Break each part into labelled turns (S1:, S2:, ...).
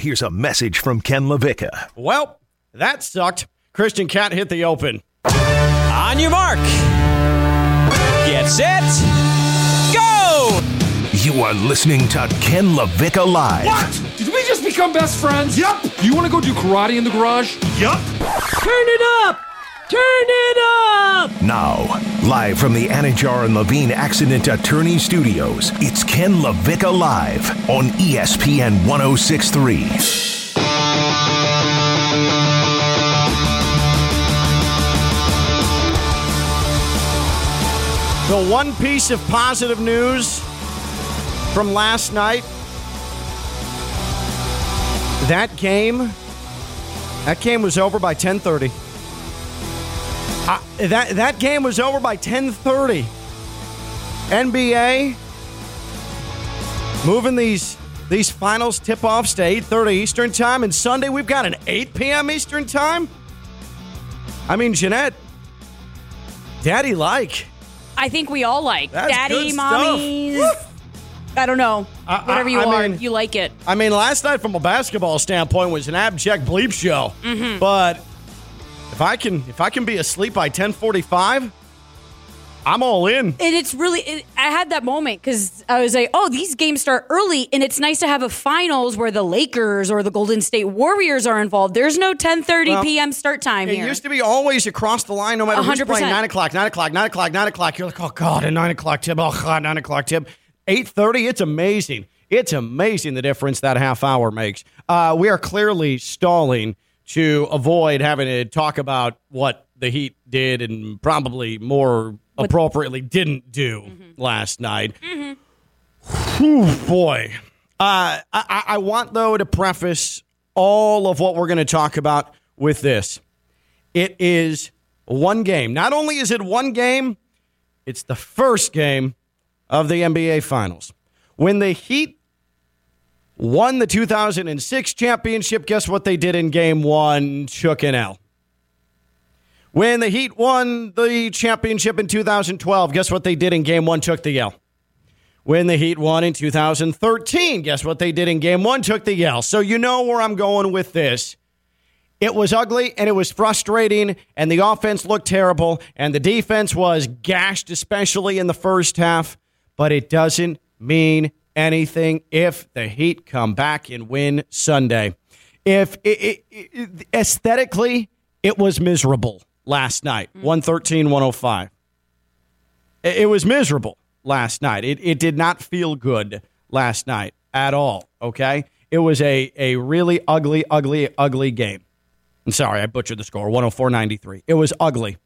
S1: Here's a message from Ken LaVecchia.
S2: Well, that sucked. Christian Cat hit the open.
S3: On your mark. Get set. Go!
S1: You are listening to Ken LaVecchia Live.
S4: What? Did we just become best friends?
S5: Yup.
S4: You want to go do karate in the garage?
S5: Yup.
S6: Turn it up! Turn it up!
S1: Now, live from the Anidjar and Levine Accident Attorney Studios, it's Ken LaVecchia Live on ESPN 1063.
S2: The one piece of positive news from last night that game that game was over by 10:30. Uh, that that game was over by 10:30. NBA moving these these finals tip-offs to 8:30 Eastern Time and Sunday we've got an 8 p.m. Eastern Time. I mean, Jeanette, Daddy like.
S7: I think we all like
S2: That's
S7: daddy, mommies. I don't know.
S2: I-
S7: Whatever you
S2: I
S7: are,
S2: mean-
S7: you like it.
S2: I mean, last night from a basketball standpoint was an abject bleep show.
S7: Mm-hmm.
S2: But if I can if I can be asleep by 10:45, I'm all in.
S7: And it's really, it, I had that moment because I was like, oh, these games start early, and it's nice to have a finals where the Lakers or the Golden State Warriors are involved. There's no 10:30
S2: Well,
S7: p.m. start time
S2: It
S7: here.
S2: used to be always across the line, no matter who's
S7: 100%.
S2: playing. Nine o'clock, nine o'clock, nine o'clock, nine o'clock. You're like, oh god, a nine o'clock tip. Oh god, nine o'clock tip. Eight thirty. It's amazing. It's amazing the difference that half hour makes. Uh, we are clearly stalling to avoid having to talk about what the Heat did and probably more appropriately didn't do last night. Whew, boy. Uh, I, I I want, though, to preface all of what we're going to talk about with this. It is one game. Not only is it one game, it's the first game of the NBA Finals. When the Heat won the 2006 championship, guess what they did in game one? Shook an L. When the Heat won the championship in 2012, guess what they did in game one? Took the L. When the Heat won in 2013, guess what they did in game one? Took the L. So you know where I'm going with this. It was ugly and it was frustrating, and the offense looked terrible, and the defense was gashed, especially in the first half. But it doesn't mean anything if the Heat come back and win Sunday. If it, it, it, aesthetically, it was miserable last night, mm. 113 105. It it was miserable last night. It, it did not feel good last night at all. Okay. It was a, a really ugly, ugly, ugly game. I'm sorry, I butchered the score 104 93. It was ugly.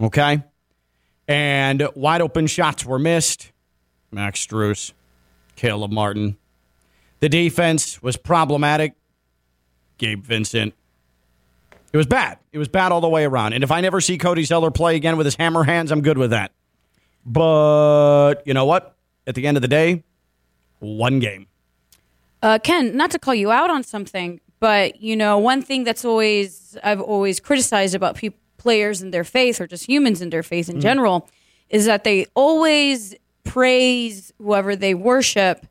S2: Okay. And wide open shots were missed. Max Strus, Caleb Martin. The defense was problematic. Gabe Vincent. It was bad. It was bad all the way around. And if I never see Cody Zeller play again with his hammer hands, I'm good with that. But you know what? At the end of the day, one game.
S7: Uh, Ken, not to call you out on something, but you know, one thing that's always I've always criticized about pe- players and their faith, or just humans and their faith in general, is that they always praise whoever they worship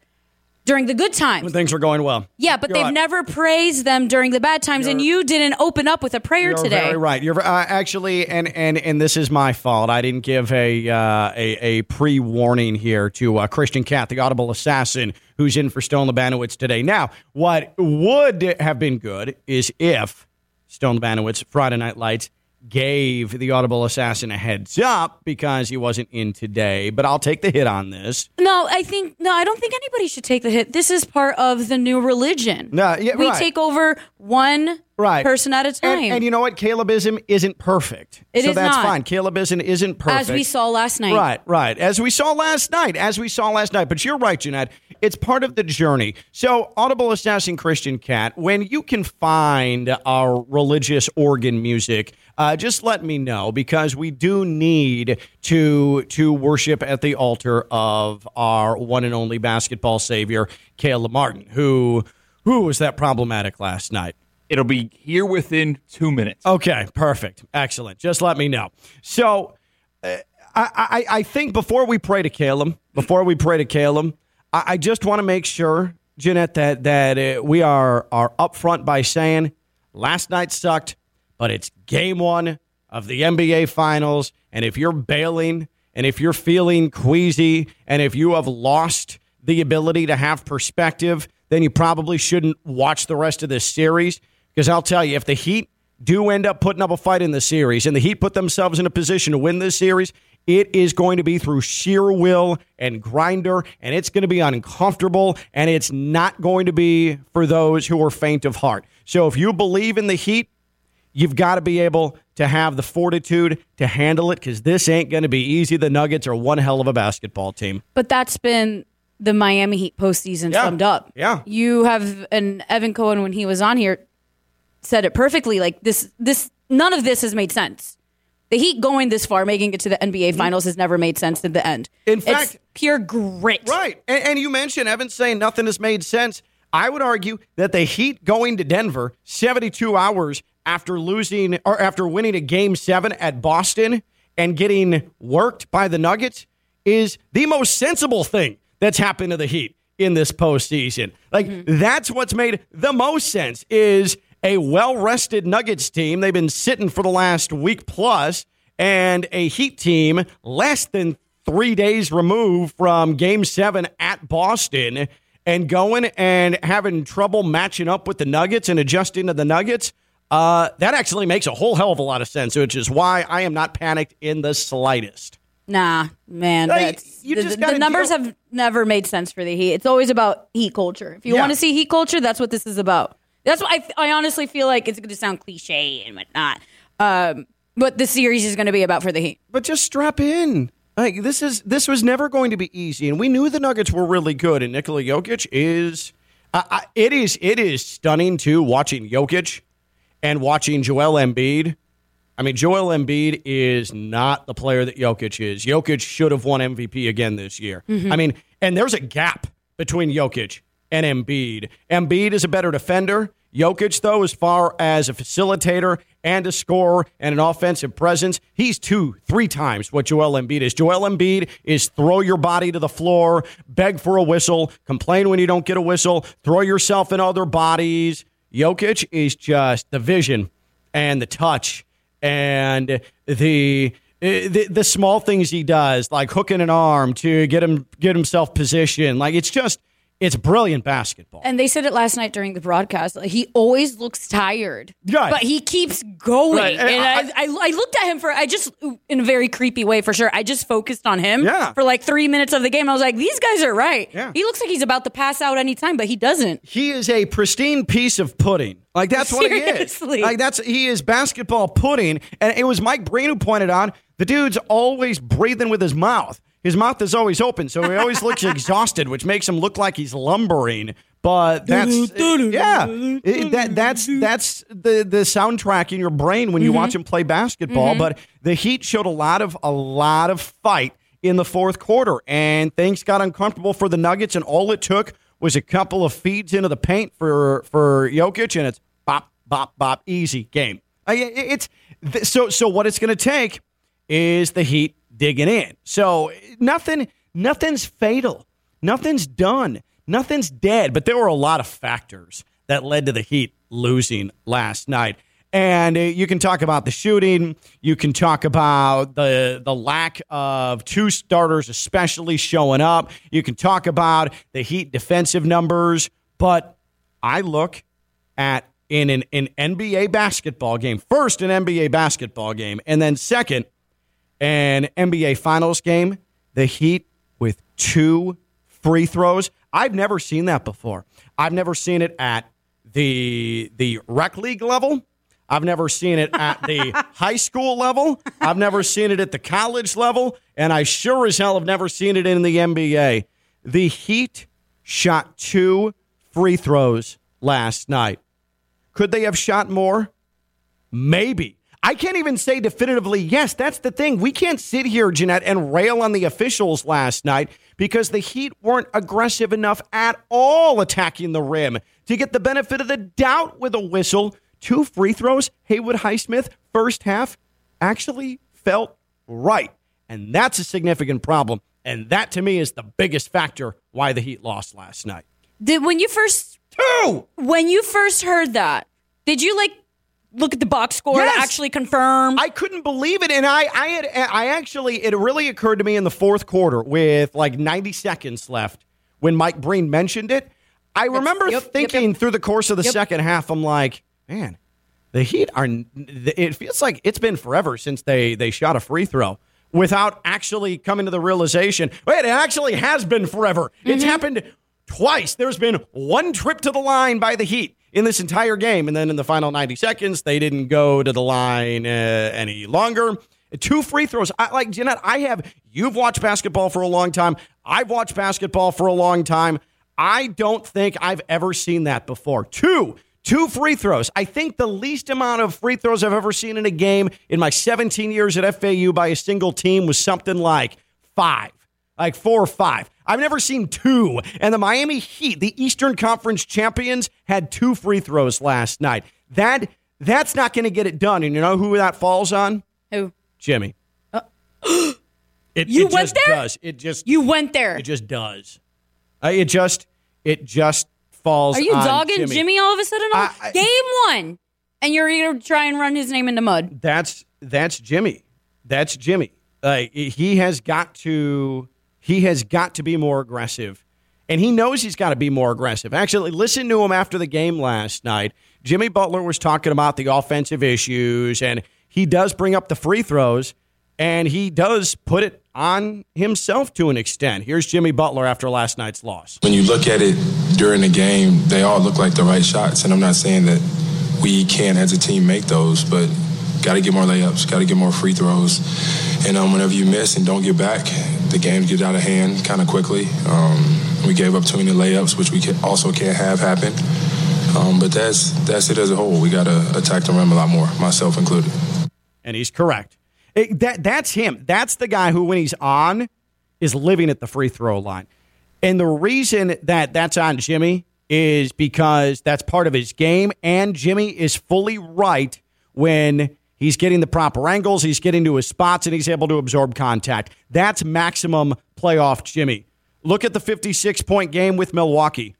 S7: during the good times.
S2: When things were going well.
S7: Yeah, but
S2: You're
S7: they've
S2: right.
S7: never praised them during the bad times, and you didn't open up with a prayer
S2: You're
S7: today.
S2: very right. You're uh, actually, and and and this is my fault. I didn't give a uh, a, a pre warning here to uh, Christian Cat, the Audible assassin, who's in for Stone Labanowitz today. Now, what would have been good is if Stone Labanowitz Friday Night Lights gave the Audible assassin a heads up because he wasn't in today. But I'll take the hit on this.
S7: No, I think no. I don't think anybody should take the hit. This is part of the new religion.
S2: No, yeah,
S7: we
S2: right.
S7: take over one
S2: Right.
S7: person at a time.
S2: And, and you know what? Calebism isn't perfect.
S7: It
S2: so
S7: is
S2: that's
S7: not.
S2: fine. Calebism isn't perfect.
S7: as we saw last night.
S2: Right, right. As we saw last night, as we saw last night. But you're right, Jeanette. It's part of the journey. So, Audible Assassin Christian Cat, when you can find our religious organ music, uh, just let me know because we do need to to worship at the altar of our one and only basketball savior, Caleb Martin, who who was that problematic last night.
S5: It'll be here within two minutes.
S2: Okay, perfect. Excellent. Just let me know. So, uh, I, I, I think before we pray to Caleb, before we pray to Caleb, I, I just want to make sure Jeanette, that that uh, we are are upfront by saying last night sucked, but it's game one of the NBA Finals, and if you're bailing, and if you're feeling queasy, and if you have lost the ability to have perspective, then you probably shouldn't watch the rest of this series. Because I'll tell you, if the Heat do end up putting up a fight in the series, and the Heat put themselves in a position to win this series, it is going to be through sheer will and grinder, and it's going to be uncomfortable, and it's not going to be for those who are faint of heart. So if you believe in the Heat, you've got to be able to have the fortitude to handle it because this ain't going to be easy. The Nuggets are one hell of a basketball team.
S7: But that's been the Miami Heat postseason
S2: Yeah.
S7: summed up.
S2: Yeah.
S7: You have and Evan Cohen when he was on here said it perfectly. Like this, this none of this has made sense. The Heat going this far, making it to the NBA Finals, has never made sense in the end.
S2: Mm-hmm. In
S7: it's
S2: fact-
S7: pure grit.
S2: Right. And, and you mentioned Evan saying nothing has made sense. I would argue that the Heat going to Denver 72 hours after losing or after winning a game seven at Boston and getting worked by the Nuggets is the most sensible thing that's happened to the Heat in this postseason. Like mm-hmm. that's what's made the most sense is a well-rested Nuggets team. They've been sitting for the last week plus, and a Heat team less than three days removed from Game Seven at Boston, and going and having trouble matching up with the Nuggets and adjusting to the Nuggets. Uh, that actually makes a whole hell of a lot of sense, which is why I am not panicked in the slightest.
S7: Nah, man.
S2: Like,
S7: the, the numbers
S2: deal-
S7: have never made sense for the Heat. It's always about Heat culture. If you
S2: Yeah.
S7: want to see Heat culture, that's what this is about. That's why I, I honestly feel like it's going to sound cliche and whatnot. Um, but the series is going to be about for the Heat.
S2: but just strap in. Like this is this was never going to be easy, and we knew the Nuggets were really good. And Nikola Jokic is, I I it is it is stunning too watching Jokic and watching Joel Embiid. I mean, Joel Embiid is not the player that Jokic is. Jokic should have won MVP again this year. Mm-hmm. I mean, and there's a gap between Jokic and Embiid. Embiid is a better defender. Jokic, though, as far as a facilitator and a scorer and an offensive presence, he's two, three times what Joel Embiid is. Joel Embiid is throw your body to the floor, beg for a whistle, complain when you don't get a whistle, throw yourself in other bodies. Jokic is just the vision and the touch and the eh, the, the small things he does, like hooking an arm to get him get himself positioned. Like it's just it's brilliant basketball.
S7: And they said it last night during the broadcast. Like, he always looks tired,
S2: Right.
S7: but he keeps going.
S2: Right.
S7: And
S2: And
S7: I, I, I looked at him for I just in a very creepy way for sure. I just focused on him
S2: Yeah.
S7: for like three minutes of the game. I was like, these guys are right.
S2: Yeah.
S7: He looks like he's about to pass out anytime, but he doesn't.
S2: he is a pristine piece of pudding. Like that's what he is. Like that's he is basketball pudding. And it was Mike Breen who pointed out the dude's always breathing with his mouth. His mouth is always open, so he always looks exhausted, which makes him look like he's lumbering. But that's yeah, it- that that's that's the the soundtrack in your brain when you watch him play basketball. But the Heat showed a lot of a lot of fight in the fourth quarter, and things got uncomfortable for the Nuggets, and all it took was a couple of feeds into the paint for for Jokic, and it's bop bop bop easy game. Uh, it's so so. What it's going to take is the Heat digging in. So nothing nothing's fatal, nothing's done, nothing's dead. But there were a lot of factors that led to the Heat losing last night. And uh, you can talk about the shooting. You can talk about the the lack of two starters, especially showing up. You can talk about the Heat defensive numbers. But I look at in an, an NBA basketball game, first an NBA basketball game, and then second an NBA Finals game, the Heat with two free throws. I've never seen that before. I've never seen it at the the rec league level. I've never seen it at the high school level. I've never seen it at the college level, and I sure as hell have never seen it in the NBA. The Heat shot two free throws last night. Could they have shot more? Maybe. I can't even say definitively yes. That's the thing. We can't sit here, Jeanette, and rail on the officials last night because the Heat weren't aggressive enough at all attacking the rim to get the benefit of the doubt with a whistle. Two free throws, Haywood Highsmith, first half, actually felt right. And that's a significant problem. And that to me is the biggest factor why the Heat lost last night.
S7: Did when you first
S2: Two.
S7: when you first heard that, did you like look at the box score
S2: Yes.
S7: to actually confirm?
S2: I couldn't believe it, and I, I had, I actually, it really occurred to me in the fourth quarter with like 90 seconds left when Mike Breen mentioned it. I remember
S7: yep, yep,
S2: thinking
S7: yep.
S2: through the course of the
S7: Yep.
S2: second half, I'm like, man, the Heat are. It feels like it's been forever since they they shot a free throw without actually coming to the realization. Wait, it actually has been forever. It's
S7: Mm-hmm.
S2: happened twice. There's been one trip to the line by the Heat in this entire game, and then in the final 90 seconds, they didn't go to the line uh, any longer. Two free throws. I, like Jeanette, I have. You've watched basketball for a long time. I've watched basketball for a long time. I don't think I've ever seen that before. Two. Two free throws. I think the least amount of free throws I've ever seen in a game in my 17 years at FAU by a single team was something like five like four or five. I've never seen two. And the Miami Heat, the Eastern Conference champions, had two free throws last night. That that's not going to get it done. And you know who that falls on?
S7: Who?
S2: Jimmy. it,
S7: You
S2: it
S7: went
S2: just
S7: there?
S2: does. It just
S7: You went there.
S2: it just does. Uh, it just it just falls.
S7: Are you dogging
S2: Jimmy.
S7: Jimmy. all of a sudden?
S2: I- I-
S7: Game one, and you're gonna try and run his name into mud.
S2: That's that's Jimmy. That's Jimmy. Like he has got to he has got to be more aggressive. And he knows he's got to be more aggressive. Actually, listen to him after the game last night. Jimmy Butler was talking about the offensive issues, and he does bring up the free throws, and he does put it on himself to an extent. Here's Jimmy Butler after last night's loss.
S8: When you look at it during the game, they all look like the right shots. And I'm not saying that we can't, as a team, make those, but got to get more layups, got to get more free throws. And um, whenever you miss and don't get back, the game gets out of hand kind of quickly. Um, we gave up too many layups, which we can, also can't have happen. Um, but that's that's it as a whole. We got to attack the rim a lot more, myself included.
S2: and he's correct. It- that that's him. That's the guy who, when he's on, is living at the free throw line. And the reason that that's on Jimmy is because that's part of his game, and Jimmy is fully right when he's getting the proper angles, he's getting to his spots, and he's able to absorb contact. That's maximum playoff Jimmy. Look at the 56 point game with Milwaukee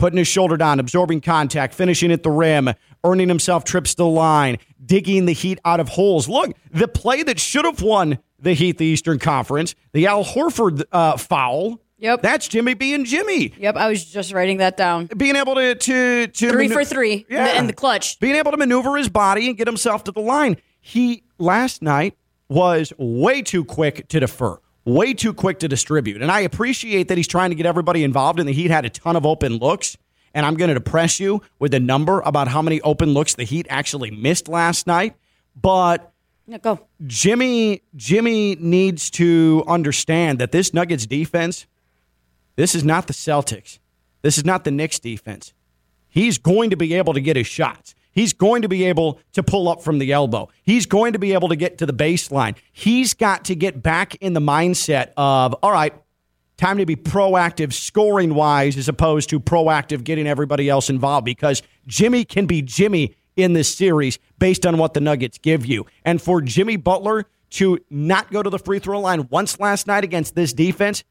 S2: putting his shoulder down, absorbing contact, finishing at the rim, earning himself trips to the line, digging the Heat out of holes. Look, the play that should have won the Heat the Eastern Conference, the Al Horford uh, foul.
S7: Yep.
S2: That's Jimmy being Jimmy.
S7: Yep, I was just writing that down.
S2: Being able to to to
S7: Three
S2: manu-
S7: for three,
S2: Yeah.
S7: and the clutch.
S2: Being able to maneuver his body and get himself to the line. He last night was way too quick to defer, way too quick to distribute. And I appreciate that he's trying to get everybody involved and the Heat had a ton of open looks. And I'm going to depress you with a number about how many open looks the Heat actually missed last night. But
S7: go.
S2: Jimmy Jimmy needs to understand that this Nuggets defense, this is not the Celtics. This is not the Knicks defense. He's going to be able to get his shots. He's going to be able to pull up from the elbow. He's going to be able to get to the baseline. He's got to get back in the mindset of, all right, time to be proactive scoring wise as opposed to proactive getting everybody else involved because Jimmy can be Jimmy in this series based on what the Nuggets give you. And for Jimmy Butler to not go to the free throw line once last night against this defense,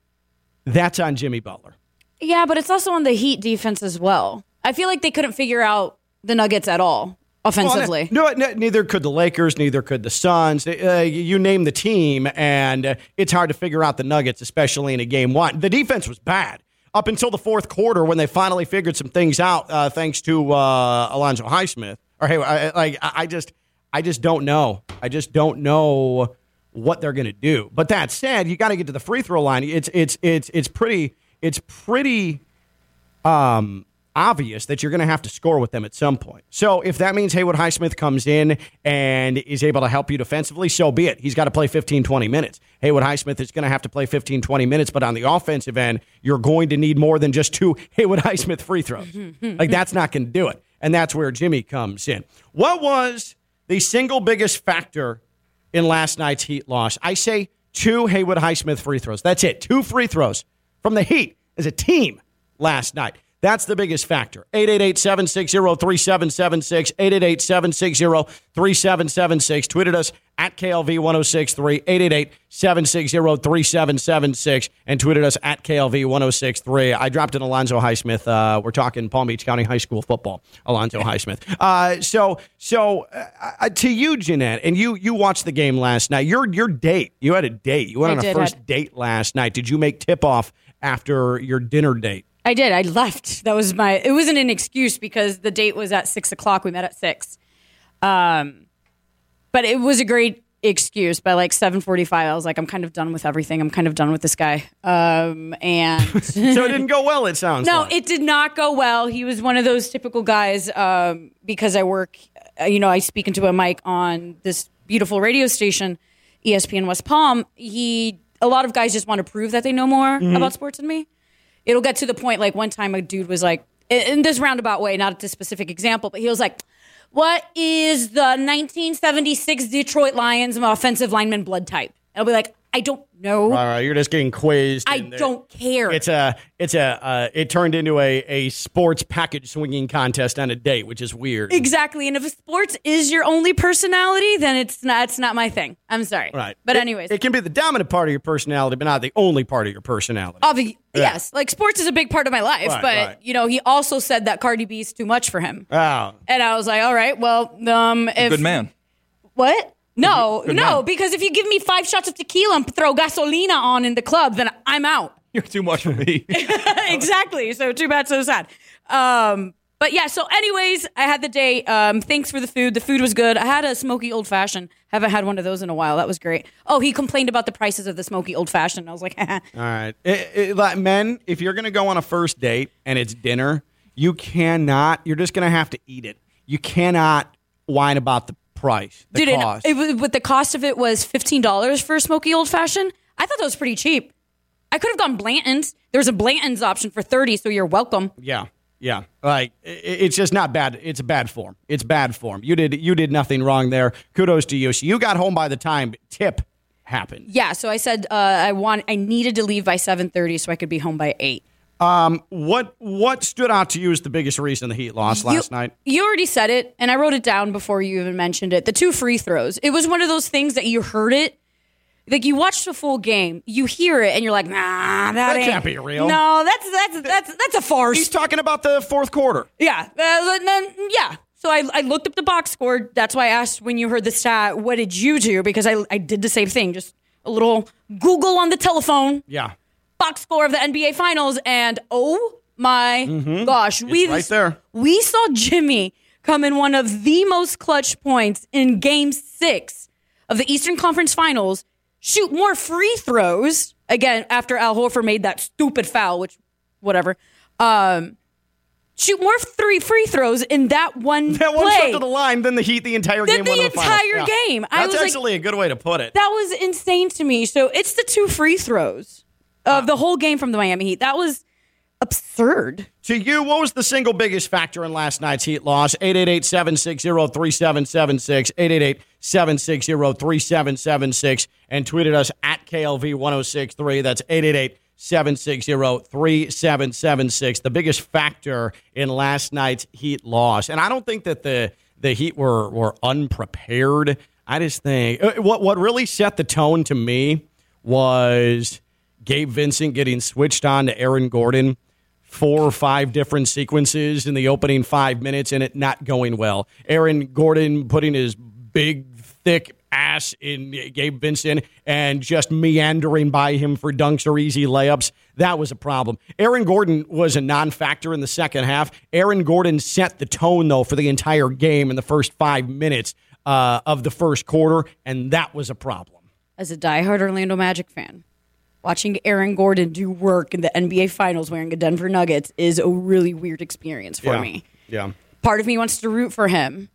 S2: that's on Jimmy Butler.
S7: Yeah, but it's also on the Heat defense as well. I feel like they couldn't figure out the Nuggets at all offensively.
S2: Well, no, no, neither could the Lakers, neither could the Suns. Uh, you name the team, and uh, it's hard to figure out the Nuggets, especially in a game one. The defense was bad up until the fourth quarter when they finally figured some things out, uh, thanks to uh, Alonzo Highsmith. Or hey, I, like I just, I just don't know. I just don't know what they're going to do. But that said, you got to get to the free throw line. It's it's it's it's pretty it's pretty um, obvious that you're going to have to score with them at some point. So if that means Haywood Highsmith comes in and is able to help you defensively, so be it. He's got to play 15, 20 minutes. Haywood Highsmith is going to have to play 15, 20 minutes, but on the offensive end, you're going to need more than just two Haywood Highsmith free throws. like that's not going to do it. And that's where Jimmy comes in. What was the single biggest factor in last night's Heat loss? I say two Haywood Highsmith free throws. That's it. Two free throws from the Heat as a team last night. That's the biggest factor. 888-760-3776, 888-760-3776. Tweeted us at KLV 1063 888 760 3776 and tweeted us at KLV 1063. I dropped in Alonzo Highsmith. Uh, we're talking Palm Beach County High School football. Alonzo Highsmith. Uh, so, so uh, to you, Jeanette, and you you watched the game last night. Your your date, you had a date. You went
S7: I
S2: on a first
S7: had-
S2: date last night. Did you make tip off after your dinner date?
S7: I did. I left. That was my. It wasn't an excuse because the date was at six o'clock. We met at six. Um, but it was a great excuse. By like seven forty-five, I was like, I'm kind of done with everything. I'm kind of done with this guy. Um, and
S2: So it didn't go well. It sounds
S7: no,
S2: like.
S7: it did not go well. He was one of those typical guys. Um, because I work, uh, you know, I speak into a mic on this beautiful radio station, ESPN West Palm. He, a lot of guys just want to prove that they know more about sports than me. It'll get to the point like one time a dude was like, in- this roundabout way, not this specific example, but he was like, "What is the 1976 Detroit Lions offensive lineman blood type?" I'll be like, "I don't know.
S2: All right, you're just getting quizzed.
S7: I don't care."
S2: It's a, it's a, uh, it turned into a, a sports package swinging contest on a date, which is weird.
S7: Exactly. And if sports is your only personality, then it's not it's not my thing. I'm sorry.
S2: Right.
S7: But
S2: It-
S7: anyways,
S2: it, can be the dominant part of your personality, but not the only part of your personality.
S7: obvi- yes, like sports is a big part of my life,
S2: Right,
S7: but
S2: right.
S7: you know, he also said that Cardi B is too much for him.
S2: Oh,
S7: And I was like, all right, well, um if
S5: Good man.
S7: What? No,
S5: Good
S7: no,
S5: man.
S7: because if you give me five shots of tequila and throw gasolina on in the club, then I'm out.
S5: You're too much for me.
S7: exactly. So too bad, so sad. Um, but yeah. So, anyways, I had the day. Um, thanks for the food. The food was good. I had a smoky old fashioned. Haven't had one of those in a while. That was great. Oh, he complained about the prices of the smoky old fashioned. I was like,
S2: all right. It- it- like, men, if you're going to go on a first date and it's dinner, you cannot, you're just going to have to eat it. You cannot whine about the price, the
S7: dude, it,
S2: cost.
S7: it, was- but the cost of it was fifteen dollars for a smoky old fashioned. I thought that was pretty cheap. I could have gone Blanton's. There's a Blanton's option for thirty, so you're welcome.
S2: Yeah, yeah. Like i- it's just not bad. It's a bad form. It's bad form. You did you did nothing wrong there. Kudos to you. So you got home by the time tip happened.
S7: Yeah. So I said uh, I want. I needed to leave by seven thirty so I could be home by eight.
S2: What what stood out to you as the biggest reason the Heat lost last
S7: you,
S2: night?
S7: You already said it, and I wrote it down before you even mentioned it. The two free throws. It was one of those things that you heard it. Like you watched the full game, you hear it, and you're like, "Nah, that,
S2: That
S7: ain't-
S2: can't be real.
S7: No, that's that's that's that's a farce."
S2: He's talking about the fourth quarter.
S7: Yeah. Uh, then, yeah. So I, I looked up the box score. That's why I asked when you heard the stat, what did you do? Because I, I did the same thing. Just a little Google on the telephone,
S2: Yeah,
S7: box score of the NBA Finals, and oh my gosh. we
S2: Mm-hmm. right there.
S7: We saw Jimmy come in one of the most clutch points in game six of the Eastern Conference Finals, shoot more free throws. Again, after Al Horford made that stupid foul, which whatever. Um shoot more three free throws in that one
S2: that one
S7: play.
S2: trip to the line, then the Heat the entire
S7: Then
S2: game.
S7: the
S2: won in finals.
S7: entire
S2: Yeah.
S7: game. I
S2: That's
S7: was like-
S2: actually a good way to put it.
S7: that was insane to me. So it's the two free throws of the whole game from the Miami Heat. That was absurd.
S2: To you, what was the single biggest factor in last night's Heat loss? 888-760-3776, 888-760-3776, and tweeted us at KLV1063. That's 888-760-3776. The biggest factor in last night's Heat loss. And I don't think that the, the Heat were, were unprepared. I just think uh, what, what really set the tone to me was Gabe Vincent getting switched on to Aaron Gordon four or five different sequences in the opening five minutes and it not going well. Aaron Gordon putting his big, thick ass in Gabe Vincent and just meandering by him for dunks or easy layups. That was a problem. Aaron Gordon was a non factor in the second half. Aaron Gordon set the tone, though, for the entire game in the first five minutes uh, of the first quarter, and that was a problem.
S7: As a diehard Orlando Magic fan, watching Aaron Gordon do work in the NBA Finals wearing a Denver Nuggets is a really weird experience for
S2: Yeah.
S7: me.
S2: Yeah.
S7: Part of me wants to root for him.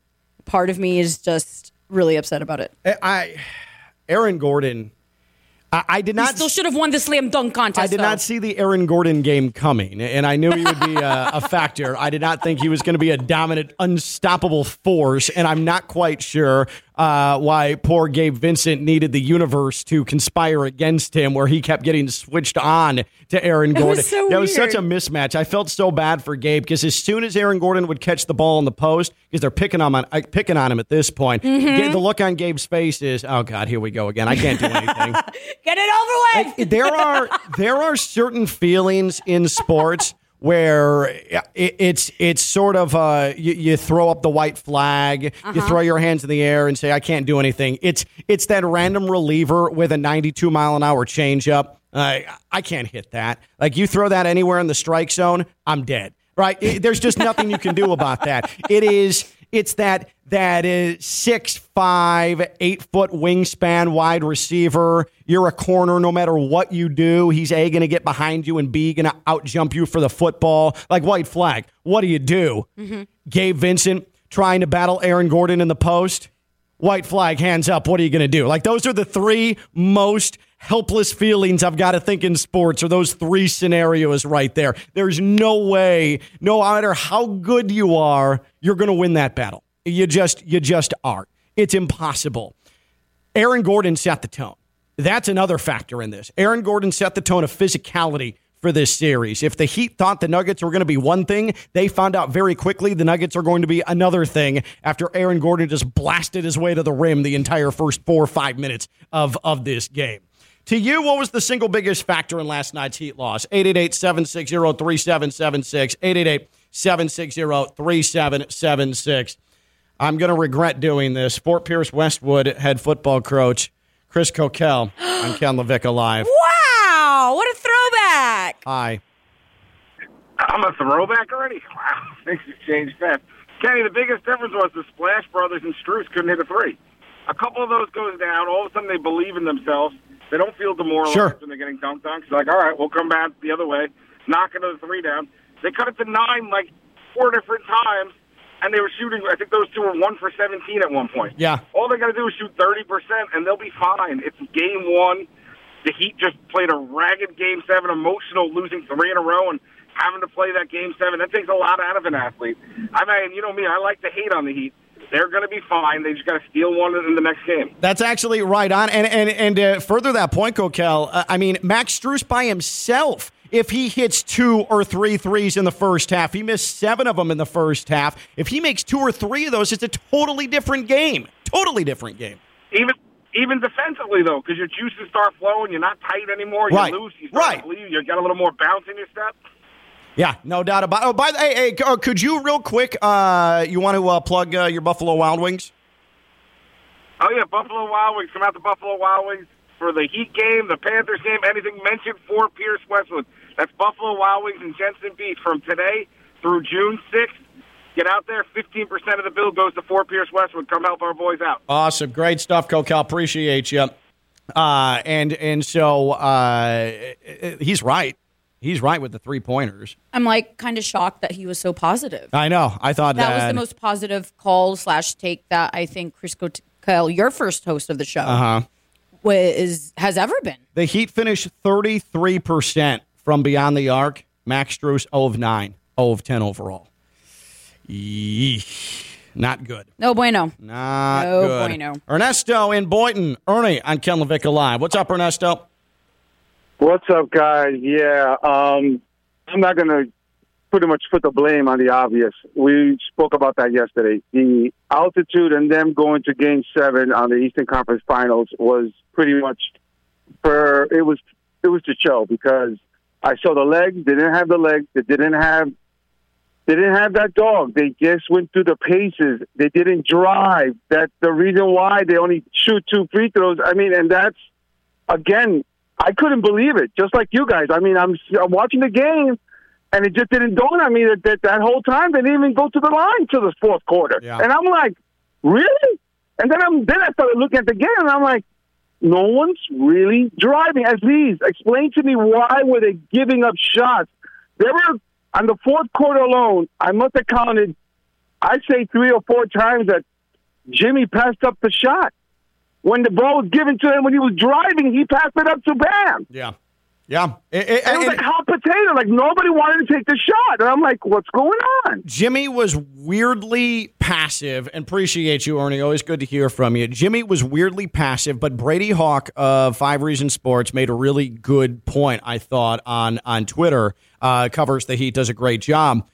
S7: Part of me is just really upset about it.
S2: Eh, I, Aaron Gordon, I, I did
S7: He
S2: not
S7: still should have won the slam dunk contest.
S2: I did
S7: though.
S2: not see the Aaron Gordon game coming, and I knew he would be uh, a, a factor. I did not think he was going to be a dominant, unstoppable force, and I'm not quite sure uh, why poor Gabe Vincent needed the universe to conspire against him, where he kept getting switched on to Aaron
S7: was
S2: Gordon.
S7: so
S2: that was such a mismatch. I felt so bad for Gabe because as soon as Aaron Gordon would catch the ball in the post, because they're picking on uh, picking on him at this point,
S7: Mm-hmm.
S2: the look on Gabe's face is, "Oh God, here we go again. I can't do anything."
S7: Get it over with.
S2: there are there are certain feelings in sports where it, it's it's sort of uh, you, you throw up the white flag, you throw your hands in the air and say I can't do anything. It's it's that random reliever with a 92 mile an hour changeup. Uh, I can't hit that. Like you throw that anywhere in the strike zone, I'm dead. Right? It- there's just nothing you can do about that. It is it's that that is six five, eight foot wingspan wide receiver. You're a corner no matter what you do. He's A gonna get behind you and B gonna out jump you for the football. Like white flag. What do you do? Mm-hmm. Gabe Vincent trying to battle Aaron Gordon in the post. White flag, hands up. What are you going to do? Like, those are the three most helpless feelings I've got to think in sports, or those three scenarios right there. There's no way, no matter how good you are, you're going to win that battle. You just, you just aren't. It's impossible. Aaron Gordon set the tone. That's another factor in this. Aaron Gordon set the tone of physicality for this series. If the Heat thought the Nuggets were going to be one thing, they found out very quickly the Nuggets are going to be another thing after Aaron Gordon just blasted his way to the rim the entire first four or five minutes of, of this game. To you, what was the single biggest factor in last night's Heat loss? 888 760 3776. 888 760 3776. I'm going to regret doing this. Fort Pierce Westwood head football coach Chris Coquel on Ken LaVecchia Live.
S7: Wow, what a throwback.
S2: Hi.
S9: I'm a throwback already. Wow, things have changed fast. Kenny, the biggest difference was the Splash Brothers and Strus couldn't hit a three. A couple of those goes down. All of a sudden, they believe in themselves. They don't feel demoralized
S2: Sure.
S9: when they're getting dunked on. It's like, all right, we'll come back the other way, knock another three down. They cut it to nine like four different times, and they were shooting. I think those two were one for 17 at one point.
S2: Yeah.
S9: All they got to do is shoot 30%, and they'll be fine. It's game one. The Heat just played a ragged game seven, emotional, losing three in a row, and having to play that game seven. That takes a lot out of an athlete. I mean, you know me, I like to hate on the Heat. They're going to be fine. They just got to steal one in the next game.
S2: That's actually right on. And and and uh, further that point, Coquel, uh, I mean, Max Strus by himself, if he hits two or three threes in the first half, he missed seven of them in the first half. If he makes two or three of those, it's a totally different game. Totally different game.
S9: Even even defensively though, because your juices start flowing, you're not tight anymore. You're
S2: Right.
S9: loose. You start
S2: Right.
S9: to. You got a little more bounce in your step.
S2: Yeah, no doubt about. Oh, by the hey, hey, uh, could you real quick? Uh, you want to uh, plug uh, your Buffalo Wild Wings?
S9: Oh yeah, Buffalo Wild Wings. Come out to Buffalo Wild Wings for the Heat game, the Panthers game, anything mentioned for Pierce Westwood. That's Buffalo Wild Wings in Jensen Beach from today through June sixth. Get out there. Fifteen percent of the bill goes to Fort Pierce Westwood. Come help our boys out.
S2: Awesome, great stuff, Coquel. Appreciate you. Uh, and and so uh, he's right. He's right with the three pointers.
S7: I'm like kind of shocked that he was so positive.
S2: I know. I thought
S7: That
S2: that,
S7: was the most positive call slash take that I think Chris Kyle, your first host of the show,
S2: Uh-huh.
S7: was has ever been.
S2: The Heat finished 33% from beyond the arc. Max Strus 0 of 9, 0 of 10 overall. Yeesh. Not good.
S7: No bueno.
S2: Not
S7: No
S2: good.
S7: bueno.
S2: Ernesto in Boynton. Ernie on Ken LaVecchia Live. What's up, Ernesto?
S10: What's up, guys? Yeah, um, I'm not going to pretty much put the blame on the obvious. We spoke about that yesterday. The altitude and them going to Game Seven on the Eastern Conference Finals was pretty much for it was it was to show because I saw the legs. They didn't have the legs. They didn't have they didn't have that dog. They just went through the paces. They didn't drive. That's the reason why they only shoot two free throws. I mean, and that's again, I couldn't believe it. Just like you guys. I mean, I'm, I'm watching the game, and it just didn't dawn on me that, that that whole time they didn't even go to the line till the fourth quarter.
S2: Yeah.
S10: And I'm like, really? And then I'm then I started looking at the game, and I'm like, no one's really driving. Least explain to me why were they giving up shots? They were on the fourth quarter alone. I must have counted. I'd say three or four times that Jimmy passed up the shot. When the ball was given to him when he was driving, he passed it up to Bam.
S2: Yeah. Yeah. It, it-
S10: It was
S2: and
S10: like hot potato. Like nobody wanted to take the shot. And I'm like, what's going on?
S2: Jimmy was weirdly passive. And appreciate you, Ernie. Always good to hear from you. Jimmy was weirdly passive, but Brady Hawk of Five Reasons Sports made a really good point, I thought, on, on Twitter. Uh, covers the Heat, does a great job.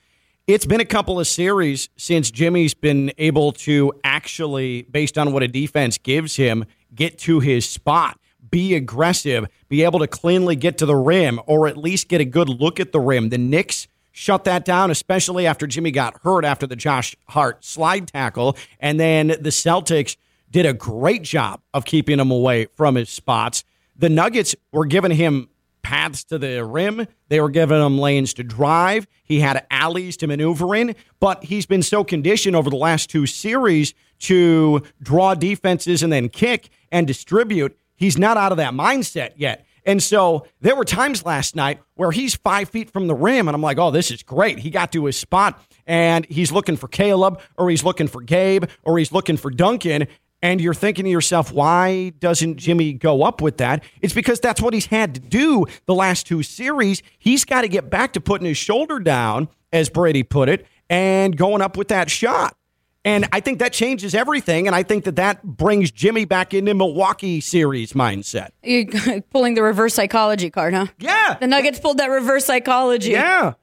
S2: It's been a couple of series since Jimmy's been able to actually, based on what a defense gives him, get to his spot, be aggressive, be able to cleanly get to the rim, or at least get a good look at the rim. The Knicks shut that down, especially after Jimmy got hurt after the Josh Hart slide tackle. And then the Celtics did a great job of keeping him away from his spots. The Nuggets were giving him paths to the rim. They were giving him lanes to drive. He had alleys to maneuver in, but he's been so conditioned over the last two series to draw defenses and then kick and distribute. He's not out of that mindset yet. And so there were times last night where he's five feet from the rim, and I'm like, oh, this is great. He got to his spot, and he's looking for Caleb, or he's looking for Gabe, or he's looking for Duncan. And you're thinking to yourself, why doesn't Jimmy go up with that? It's because that's what he's had to do the last two series. He's got to get back to putting his shoulder down, as Brady put it, and going up with that shot. And I think that changes everything. And I think that that brings Jimmy back into Milwaukee series mindset.
S7: You're pulling the reverse psychology card, huh?
S2: Yeah.
S7: The Nuggets pulled that reverse psychology.
S2: Yeah.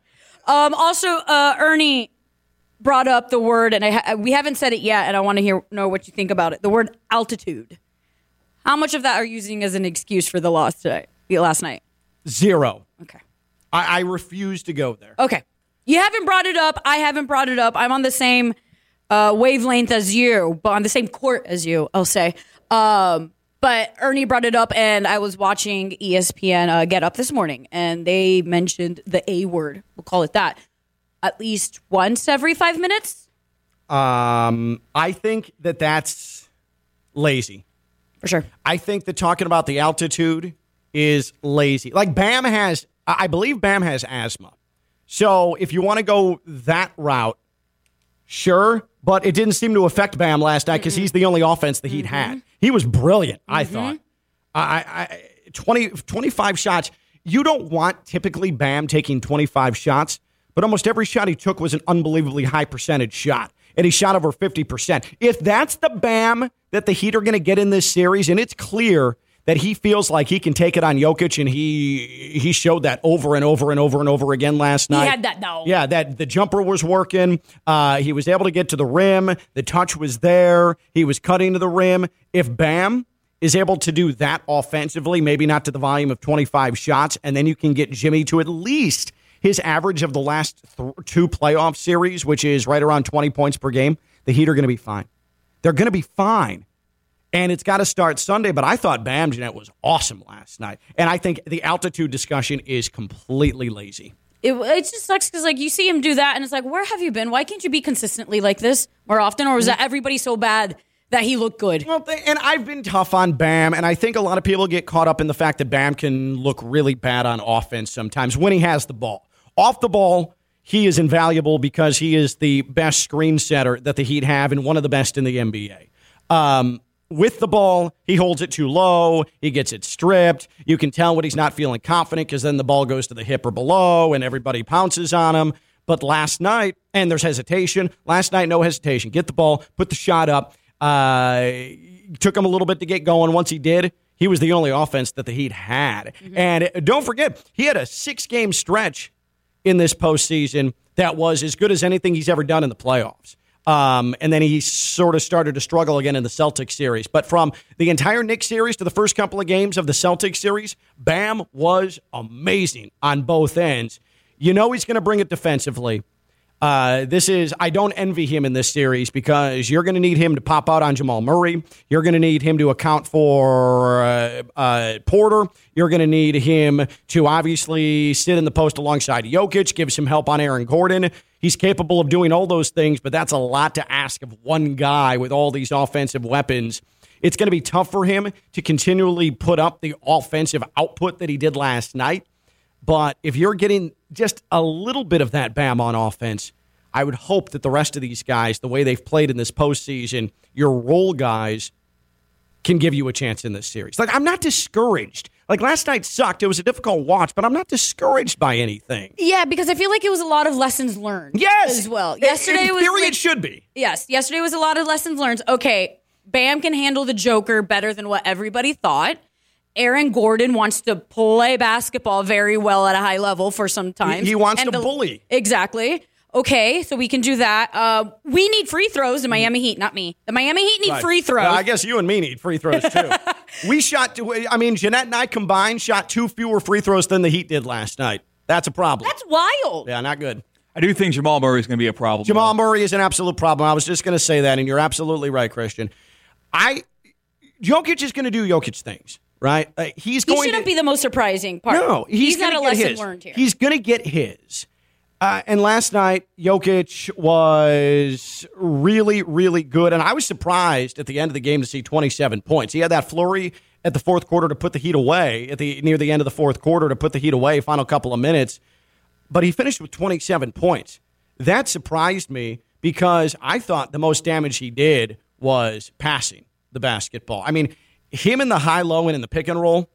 S7: Um, also, uh, Ernie brought up the word, and I ha- we haven't said it yet, and I want to hear know what you think about it. The word altitude. How much of that are you using as an excuse for the loss today, last night?
S2: Zero.
S7: Okay.
S2: I, I refuse to go there.
S7: Okay. You haven't brought it up. I haven't brought it up. I'm on the same uh, wavelength as you, but on the same court as you, I'll say. Um, but Ernie brought it up, and I was watching ESPN uh, Get Up this morning, and they mentioned the A word. We'll call it that. At least once every five minutes,
S2: Um, I think that that's lazy.
S7: for sure.
S2: I think that talking about the altitude is lazy. Like Bam has, I believe Bam has asthma. So if you want to go that route, sure. But it didn't seem to affect Bam last night because he's the only offense the Heat had. He was brilliant, I thought. I, I, 20, 25 shots. You don't want typically Bam taking 25 shots, but almost every shot he took was an unbelievably high percentage shot. And he shot over 50%. If that's the Bam that the Heat are going to get in this series, and it's clear that he feels like he can take it on Jokic, and he he showed that over and over and over and over again last night.
S7: He had that though.
S2: Yeah, that the jumper was working. Uh, he was able to get to the rim. The touch was there. He was cutting to the rim. If Bam is able to do that offensively, maybe not to the volume of 25 shots, and then you can get Jimmy to at least his average of the last th- two playoff series, which is right around 20 points per game, the Heat are going to be fine. They're going to be fine. And it's got to start Sunday, but I thought Bam Jeanette was awesome last night. And I think the altitude discussion is completely lazy.
S7: It, it just sucks because like you see him do that, and it's like, where have you been? Why can't you be consistently like this more often? Or was that everybody so bad that he looked good?
S2: Well, and I've been tough on Bam, and I think a lot of people get caught up in the fact that Bam can look really bad on offense sometimes when he has the ball. Off the ball, he is invaluable because he is the best screen setter that the Heat have and one of the best in the NBA. Um, with the ball, he holds it too low. He gets it stripped. You can tell when he's not feeling confident because then the ball goes to the hip or below and everybody pounces on him. But last night, and there's hesitation. Last night, no hesitation. Get the ball, put the shot up. Uh, took him a little bit to get going. Once he did, he was the only offense that the Heat had. And don't forget, he had a six game stretch in this postseason that was as good as anything he's ever done in the playoffs. Um, and then he sort of started to struggle again in the Celtics series. But from the entire Knicks series to the first couple of games of the Celtics series, Bam was amazing on both ends. You know he's going to bring it defensively. Uh, this is, I don't envy him in this series because you're going to need him to pop out on Jamal Murray. You're going to need him to account for uh, uh, Porter. You're going to need him to obviously sit in the post alongside Jokic, gives him help on Aaron Gordon. He's capable of doing all those things, but that's a lot to ask of one guy with all these offensive weapons. It's going to be tough for him to continually put up the offensive output that he did last night. But if you're getting just a little bit of that Bam on offense, I would hope that the rest of these guys, the way they've played in this postseason, your role guys can give you a chance in this series. Like I'm not discouraged. Like last night sucked. It was a difficult watch, but I'm not discouraged by anything.
S7: Yeah, because I feel like it was a lot of lessons learned.
S2: Yes,
S7: as well.
S2: In-
S7: Yesterday
S2: in
S7: was
S2: theory
S7: like-
S2: it should be.
S7: Yes, yesterday was a lot of lessons learned. Okay, Bam can handle the Joker better than what everybody thought. Aaron Gordon wants to play basketball very well at a high level for some time.
S2: he wants to bully.
S7: Exactly. Okay, so we can do that. Uh, we need free throws. The Miami Heat, not me. The Miami Heat need
S2: Right.
S7: free throws.
S2: Well, I guess you and me need free throws too. we shot. Two, I mean, Jeanette and I combined shot two fewer free throws than the Heat did last night. That's a problem.
S7: That's wild.
S2: yeah, not good.
S5: I do think Jamal Murray is going to be a problem.
S2: Jamal Murray is an absolute problem. I was just going to say that, and you're absolutely right, Christian. I Jokic is going to do Jokic things, right? Uh, he's
S7: He
S2: going
S7: shouldn't
S2: to
S7: be the most surprising part.
S2: No, he's,
S7: not
S2: gonna
S7: a lesson
S2: his.
S7: learned here.
S2: He's going to get his. Uh, and last night, Jokic was really, really good. And I was surprised at the end of the game to see 27 points. He had that flurry at the fourth quarter to put the Heat away, at the near the end of the fourth quarter to put the Heat away, final couple of minutes. But he finished with 27 points. That surprised me because I thought the most damage he did was passing the basketball. I mean, him in the high low and in the pick and roll,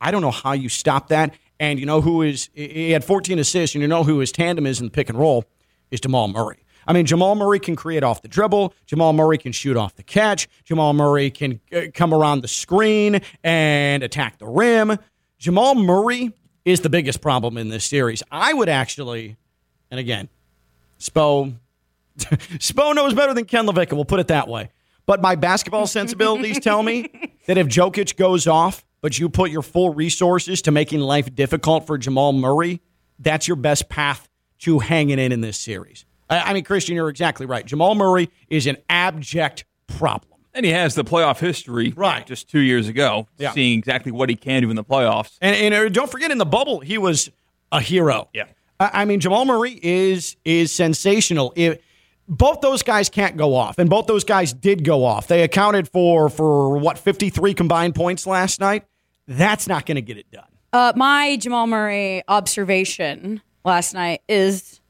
S2: I don't know how you stop that. And you know who is, he had 14 assists, and you know who his tandem is in the pick and roll is Jamal Murray. I mean, Jamal Murray can create off the dribble. Jamal Murray can shoot off the catch. Jamal Murray can uh, come around the screen and attack the rim. Jamal Murray is the biggest problem in this series. I would actually, and again, Spo, Spo knows better than Ken LaVecchia. We'll put it that way. But my basketball sensibilities tell me that if Jokic goes off, but you put your full resources to making life difficult for Jamal Murray, that's your best path to hanging in in this series. I, I mean, Christian, you're exactly right. Jamal Murray is an abject problem.
S5: And he has the playoff history,
S2: Right.
S5: Just two years ago,
S2: Yeah.
S5: seeing exactly what he can do in the playoffs.
S2: And, and uh, don't forget, in the bubble, he was a hero.
S5: Yeah.
S2: I, I mean, Jamal Murray is is sensational. If, both those guys can't go off, and both those guys did go off. They accounted for for what fifty three combined points last night. That's not going to get it done.
S7: Uh, my Jamal Murray observation last night is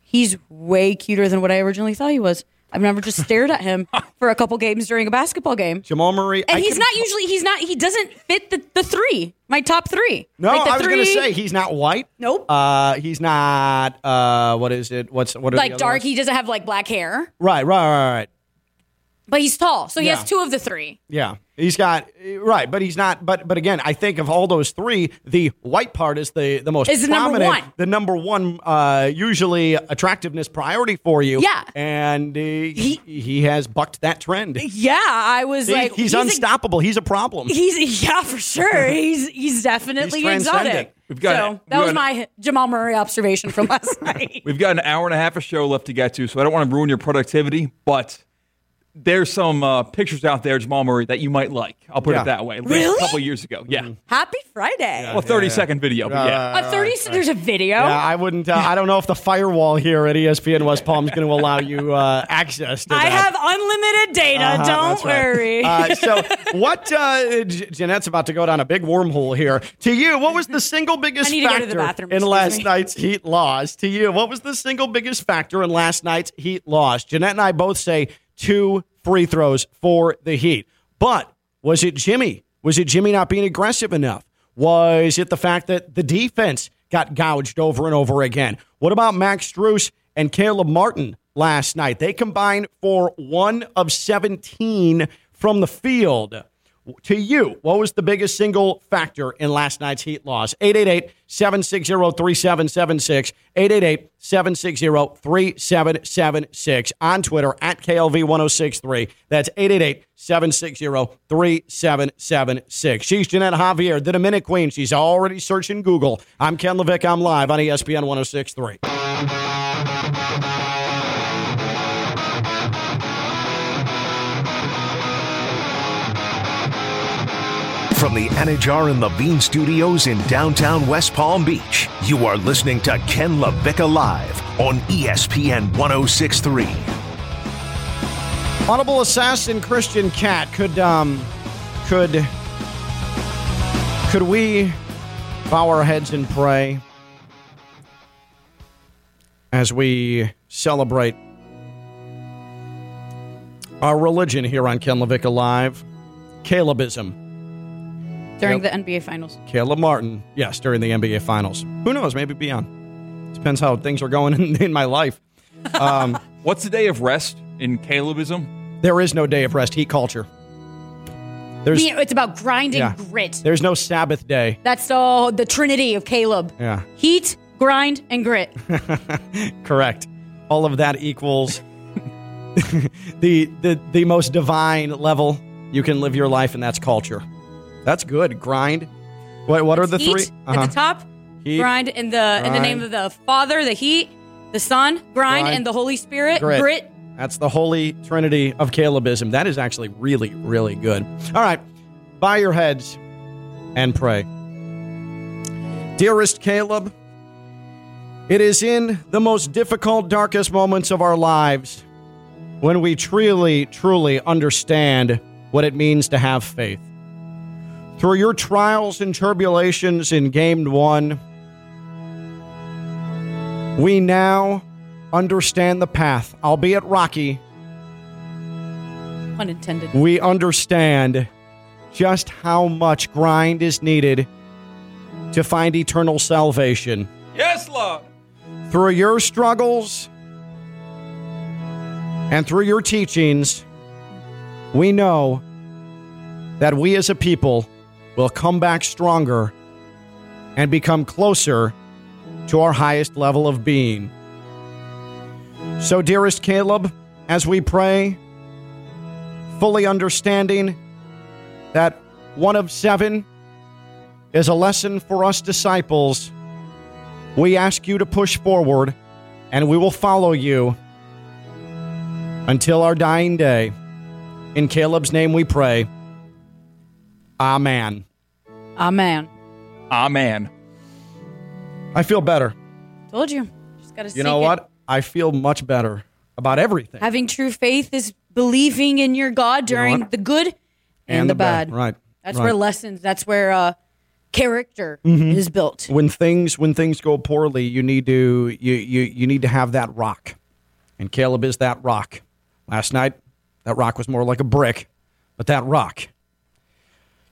S7: he's way cuter than what I originally thought he was. I've never just stared at him for a couple games during a basketball game.
S2: Jamal Murray,
S7: And
S2: I
S7: he's not usually he's not he doesn't fit the, the three. My top three.
S2: No,
S7: Like
S2: I was going to say he's not white.
S7: Nope.
S2: Uh, he's not. Uh, what is it? What's what? Are the
S7: like dark.
S2: ones?
S7: He doesn't have like black hair,
S2: Right, right, right, right.
S7: But he's tall. So he
S2: Yeah.
S7: has two of the three.
S2: Yeah, he's got right, but he's not. But but again, I think of all those three, the white part is the the most
S7: Is the number
S2: prominent,
S7: one.
S2: the number one, uh, usually attractiveness priority for you.
S7: Yeah.
S2: and uh, he he has bucked that trend.
S7: Yeah, I was
S2: He-
S7: like,
S2: he's,
S7: a-
S2: unstoppable. he's a problem.
S7: He's yeah for sure. He's he's definitely
S2: He's transcendent.
S7: exotic.
S5: We've got-
S7: so
S5: we've
S7: that was
S5: got-
S7: my Jamal Murray observation from last night.
S5: We've got an hour and a half of show left to get to, so I don't want to ruin your productivity, but there's some uh, pictures out there, Jamal Murray, that you might like. I'll put
S2: Yeah.
S5: it that way. At
S7: Really?
S5: A couple years ago. Yeah.
S7: Happy Friday.
S5: Well, 30 second video, but yeah.
S7: a thirty. There's a video.
S2: Yeah, I wouldn't. Uh, I don't know if the firewall here at ESPN West Palm is going to allow you uh, access to
S7: I have unlimited data.
S2: Uh-huh,
S7: Don't
S2: that's right.
S7: worry.
S2: Uh, so, what? Uh, Jeanette's about to go down a big wormhole here. To you, what was the single biggest
S7: I need to go to
S2: factor
S7: bathroom,
S2: in last
S7: me.
S2: night's Heat loss? To you, what was the single biggest factor in last night's Heat loss? Jeanette and I both say two free throws for the Heat. But was it Jimmy? Was it Jimmy not being aggressive enough? Was it the fact that the defense got gouged over and over again? What about Max Strus and Caleb Martin last night? They combined for one of 17 from the field. To you, what was the biggest single factor in last night's Heat loss? 888 760 3776. 888 760 3776. On Twitter at KLV 1063. That's 888 760 3776. She's Jeanette Javier, the Dominic Queen. She's already searching Google. I'm Ken LaVecchia. I'm live on ESPN 1063.
S1: From the Anidjar and Levine Studios in downtown West Palm Beach, you are listening to Ken LaVecchia Live on ESPN 1063.
S2: Audible assassin Christian Cat could um could could we bow our heads and pray as we celebrate our religion here on Ken LaVecchia Live? Calebism.
S7: During
S2: Yep.
S7: the NBA Finals.
S2: Caleb Martin, yes, during the NBA Finals. Who knows? Maybe beyond. Depends how things are going in, in my life. Um,
S5: What's the day of rest in Calebism?
S2: there is no day of rest. Heat culture. There's
S7: Yeah, it's about grinding
S2: Yeah.
S7: grit.
S2: there's no Sabbath day.
S7: That's all the trinity of Caleb.
S2: Yeah,
S7: Heat, grind, and grit.
S2: correct. All of that equals the the the most divine level you can live your life, and that's culture. That's good. Grind. What what are the
S7: heat
S2: three? Uh-huh.
S7: at the top,
S2: Heat,
S7: grind in the in the name of the Father, the heat, the Son, grind,
S2: Grind,
S7: and the Holy Spirit,
S2: grit.
S7: grit.
S2: That's the holy trinity of Calebism. That is actually really, really good. All right, bow your heads and pray. Dearest Caleb, it is in the most difficult, darkest moments of our lives when we truly, truly understand what it means to have faith. Through your trials and tribulations in game one, we now understand the path, albeit rocky.
S7: Pun intended.
S2: We understand just how much grind is needed to find eternal salvation.
S5: Yes, Lord.
S2: Through your struggles and through your teachings, we know that we as a people will come back stronger and become closer to our highest level of being. So, dearest Caleb, as we pray, fully understanding that one of seven is a lesson for us disciples, we ask you to push forward and we will follow you until our dying day. In Caleb's name we pray. Amen.
S7: Amen.
S5: Amen.
S2: I feel better.
S7: Told you. Just gotta
S2: You know
S7: seek it.
S2: what? I feel much better about everything.
S7: Having true faith is believing in your God during
S2: what?
S7: the good and, the, bad.
S2: Right.
S7: That's
S2: right.
S7: where lessons. That's where uh, character
S2: Mhm.
S7: is built.
S2: when things when things go poorly, you need to you you you need to have that rock, and Caleb is that rock. Last night, that rock was more like a brick, but that rock.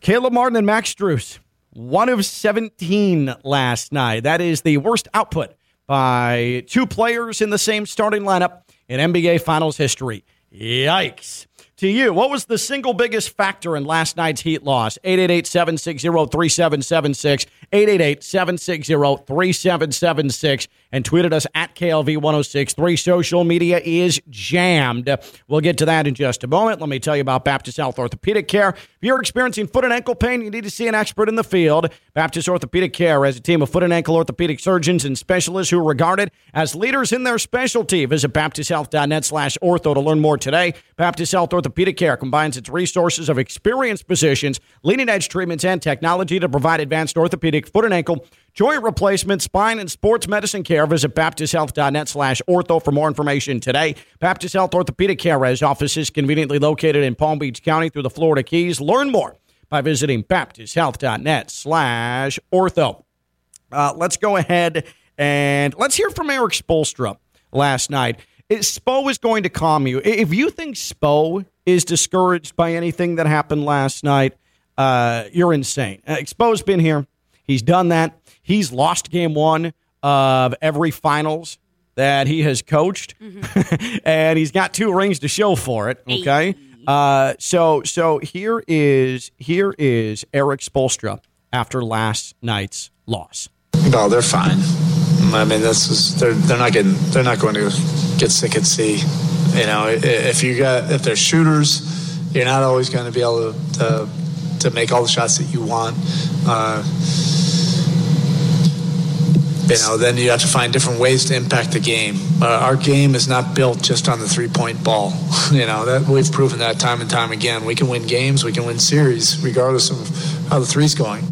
S2: Caleb Martin and Max Strus, one of seventeen last night. That is the worst output by two players in the same starting lineup in NBA Finals history. Yikes. To you, what was the single biggest factor in last night's Heat loss? 888-760-3776, 888-760-3776, and tweeted us at KLV1063. Social media is jammed. We'll get to that in just a moment. Let me tell you about Baptist Health Orthopedic Care. If you're experiencing foot and ankle pain, you need to see an expert in the field. Baptist Orthopedic Care has a team of foot and ankle orthopedic surgeons and specialists who are regarded as leaders in their specialty. Visit baptisthealth.net slash ortho to learn more today. Baptist Health Orthopedic Care combines its resources of experienced physicians, leading edge treatments, and technology to provide advanced orthopedic, foot and ankle, joint replacement, spine, and sports medicine care. Visit baptisthealth.net slash ortho for more information today. Baptist Health Orthopedic Care has offices conveniently located in Palm Beach County through the Florida Keys. Learn more by visiting baptisthealth.net slash ortho. Uh, let's go ahead and let's hear from Erik Spoelstra last night. Spo is going to calm you. If you think Spo is discouraged by anything that happened last night, uh, you're insane. Uh, Spo's been here. He's done that. He's lost game one of every finals that he has coached, and he's got two rings to show for it. Okay, uh, so so here is here is Erik Spoelstra after last night's loss.
S11: No, they're fine. I mean, this is they're they're not getting they're not going to get sick at sea. You know, if you got if they're shooters, you're not always going to be able to to, to make all the shots that you want. Uh, you know, then you have to find different ways to impact the game. Uh, our game is not built just on the three point ball. you know, that we've proven that time and time again. We can win games, we can win series, regardless of how the three's going.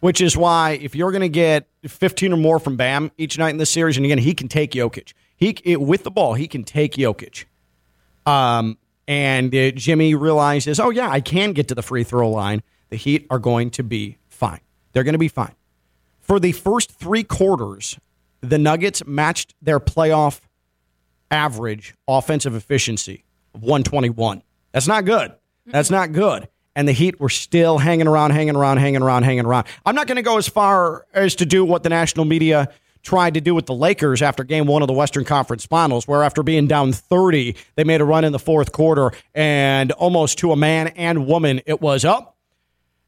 S2: Which is why if you're going to get 15 or more from Bam each night in this series, and again he can take Jokic, he it, with the ball he can take Jokic. Um, and uh, Jimmy realizes, oh yeah, I can get to the free throw line. The Heat are going to be fine. They're going to be fine. For the first three quarters, the Nuggets matched their playoff average offensive efficiency of 121. That's not good. That's not good. and the Heat were still hanging around, hanging around, hanging around, hanging around. I'm not going to go as far as to do what the national media tried to do with the Lakers after game one of the Western Conference Finals, where after being down 30, they made a run in the fourth quarter, and almost to a man and woman, it was up.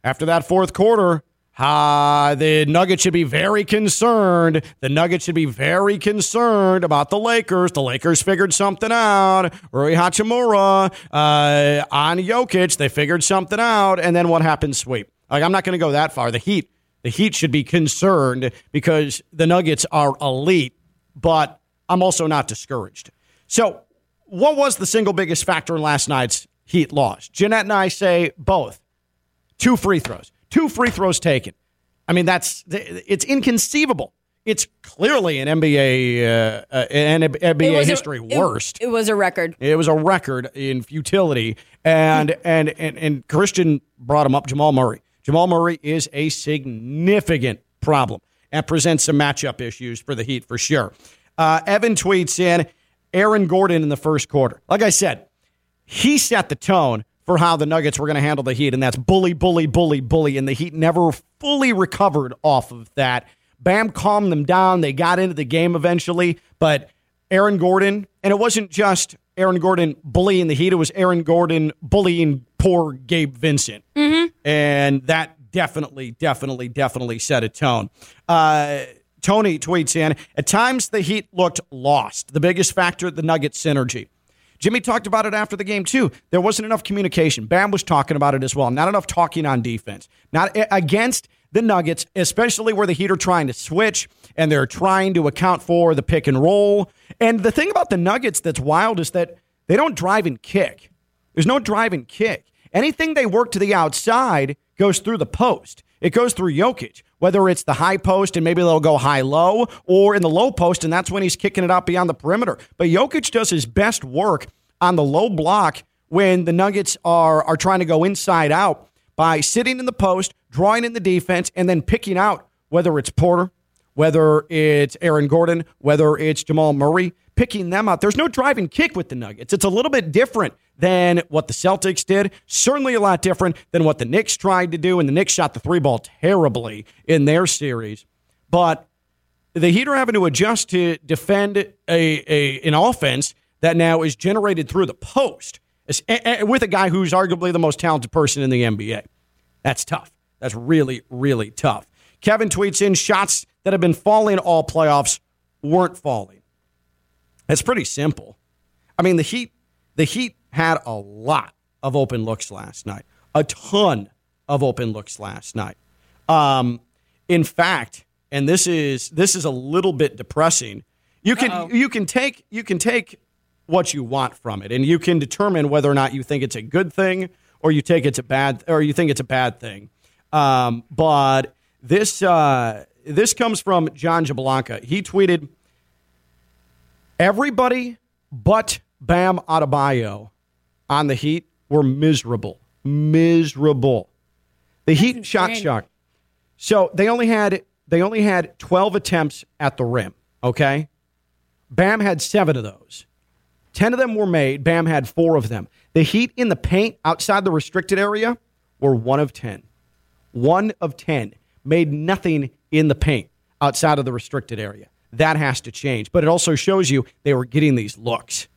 S2: After that fourth quarter, uh, the Nuggets should be very concerned. The Nuggets should be very concerned about the Lakers. The Lakers figured something out. Rui Hachimura uh, on Jokic, they figured something out. And then what happened? Sweep. Like I'm not going to go that far. The Heat, the Heat should be concerned because the Nuggets are elite, but I'm also not discouraged. So, what was the single biggest factor in last night's Heat loss? Jeanette and I say both. Two free throws two free throws taken. I mean, that's it's inconceivable. It's clearly an NBA uh, uh, an NBA history
S7: a,
S2: worst.
S7: It, it, was a record.
S2: It was a record in futility, and and and and Christian brought him up. Jamal Murray. Jamal Murray is a significant problem and presents some matchup issues for the Heat for sure. Uh, Evan tweets in Aaron Gordon in the first quarter. Like I said, he set the tone for how the Nuggets were going to handle the Heat, and that's bully, bully, bully, bully. And the Heat never fully recovered off of that. Bam calmed them down. They got into the game eventually, but Aaron Gordon, and it wasn't just Aaron Gordon bullying the Heat, it was Aaron Gordon bullying poor Gabe Vincent.
S7: Mm-hmm.
S2: And that definitely, definitely, definitely set a tone. Uh, Tony tweets in At times, the Heat looked lost. The biggest factor, the Nuggets synergy. Jimmy talked about it after the game, too. There wasn't enough communication. Bam was talking about it as well. Not enough talking on defense. Not against the Nuggets, especially where the Heat are trying to switch and they're trying to account for the pick and roll. And the thing about the Nuggets that's wild is that they don't drive and kick. There's no drive and kick. Anything they work to the outside goes through the post. It goes through Jokic, whether it's the high post and maybe they'll go high low or in the low post, and that's when he's kicking it out beyond the perimeter. But Jokic does his best work on the low block when the Nuggets are, are trying to go inside out by sitting in the post, drawing in the defense, and then picking out whether it's Porter, whether it's Aaron Gordon, whether it's Jamal Murray, picking them out. There's no driving kick with the Nuggets. It's a little bit different than what the Celtics did. Certainly a lot different than what the Knicks tried to do, and the Knicks shot the three ball terribly in their series. But the Heat are having to adjust to defend a, a an offense that now is generated through the post with a guy who's arguably the most talented person in the NBA. That's tough. That's really, really tough. Kevin tweets in shots that have been falling all playoffs weren't falling. It's pretty simple. I mean, the Heat, the Heat had a lot of open looks last night, a ton of open looks last night. Um, in fact, and this is this is a little bit depressing. You can Uh-oh. you can take you can take what you want from it, and you can determine whether or not you think it's a good thing or you take it's a bad or you think it's a bad thing. Um, but this uh, this comes from John Jablanca. He tweeted, "Everybody but Bam Adebayo on the Heat were miserable, miserable. The Heat shot shock. So they only had they only had twelve attempts at the rim. Okay, Bam had seven of those. 10 of them were made. Bam had four of them. The Heat in the paint outside the restricted area were one of 10. One of 10 made nothing in the paint outside of the restricted area. That has to change. But it also shows you they were getting these looks.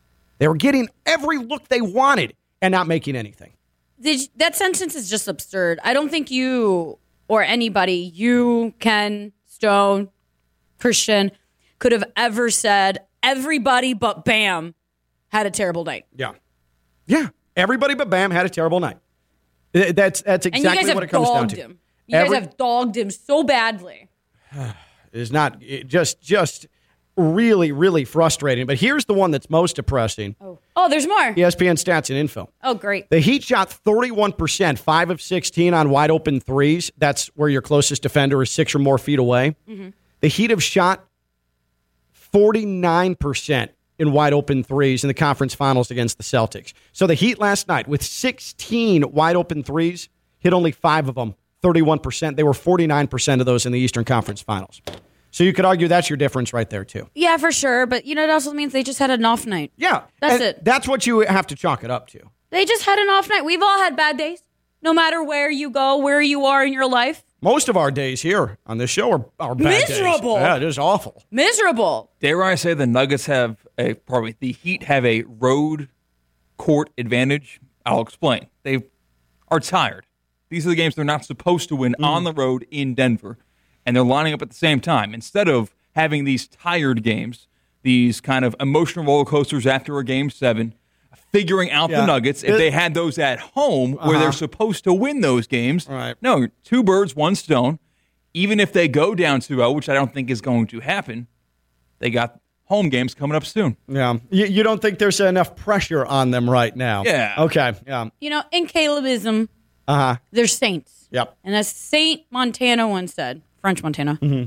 S2: They were getting every look they wanted and not making anything.
S7: Did, that sentence is just absurd. I don't think you or anybody, you, Ken, Stone, Christian, could have ever said everybody but Bam had a terrible night.
S2: Yeah. Yeah. Everybody but Bam had a terrible night. That's that's exactly what it comes down to.
S7: Him. You Every, guys have dogged him so badly.
S2: It's not it just just really really frustrating. But here's the one that's most depressing.
S7: Oh, oh, there's more.
S2: ESPN stats and info.
S7: Oh, great.
S2: The Heat shot 31 percent, five of 16 on wide open threes. That's where your closest defender is six or more feet away. Mm-hmm. The Heat have shot 49 percent in wide open threes in the conference finals against the Celtics. So the Heat last night with 16 wide open threes hit only five of them, 31%. They were 49% of those in the Eastern Conference finals. So you could argue that's your difference right there too.
S7: Yeah, for sure. But you know, it also means they just had an off night.
S2: Yeah,
S7: that's it.
S2: That's what you have to chalk it up to.
S7: They just had an off night. We've all had bad days. no matter where you go, where you are in your life.
S2: Most of our days here on this show are, are bad days.
S7: Miserable.
S2: Yeah, it is awful.
S7: Miserable.
S5: Dare I say the Nuggets have a probably the Heat have a road court advantage? I'll explain. They are tired. These are the games they're not supposed to win mm. on the road in Denver, and they're lining up at the same time. Instead of having these tired games, these kind of emotional roller coasters after a game seven, figuring out
S2: Yeah.
S5: the Nuggets, if
S2: It-
S5: they had those at home where
S2: Uh-huh.
S5: they're supposed to win those games,
S2: Right.
S5: no, two birds, one stone. Even if they go down 2-0, which I don't think is going to happen, they got home games coming up soon.
S2: Yeah. You, you don't think there's enough pressure on them right now?
S5: Yeah.
S2: Okay. Yeah.
S7: You know, in Calebism,
S2: Uh huh.
S7: they're saints.
S2: Yep.
S7: And as Saint Montana once said, French Montana,
S2: Mm-hmm.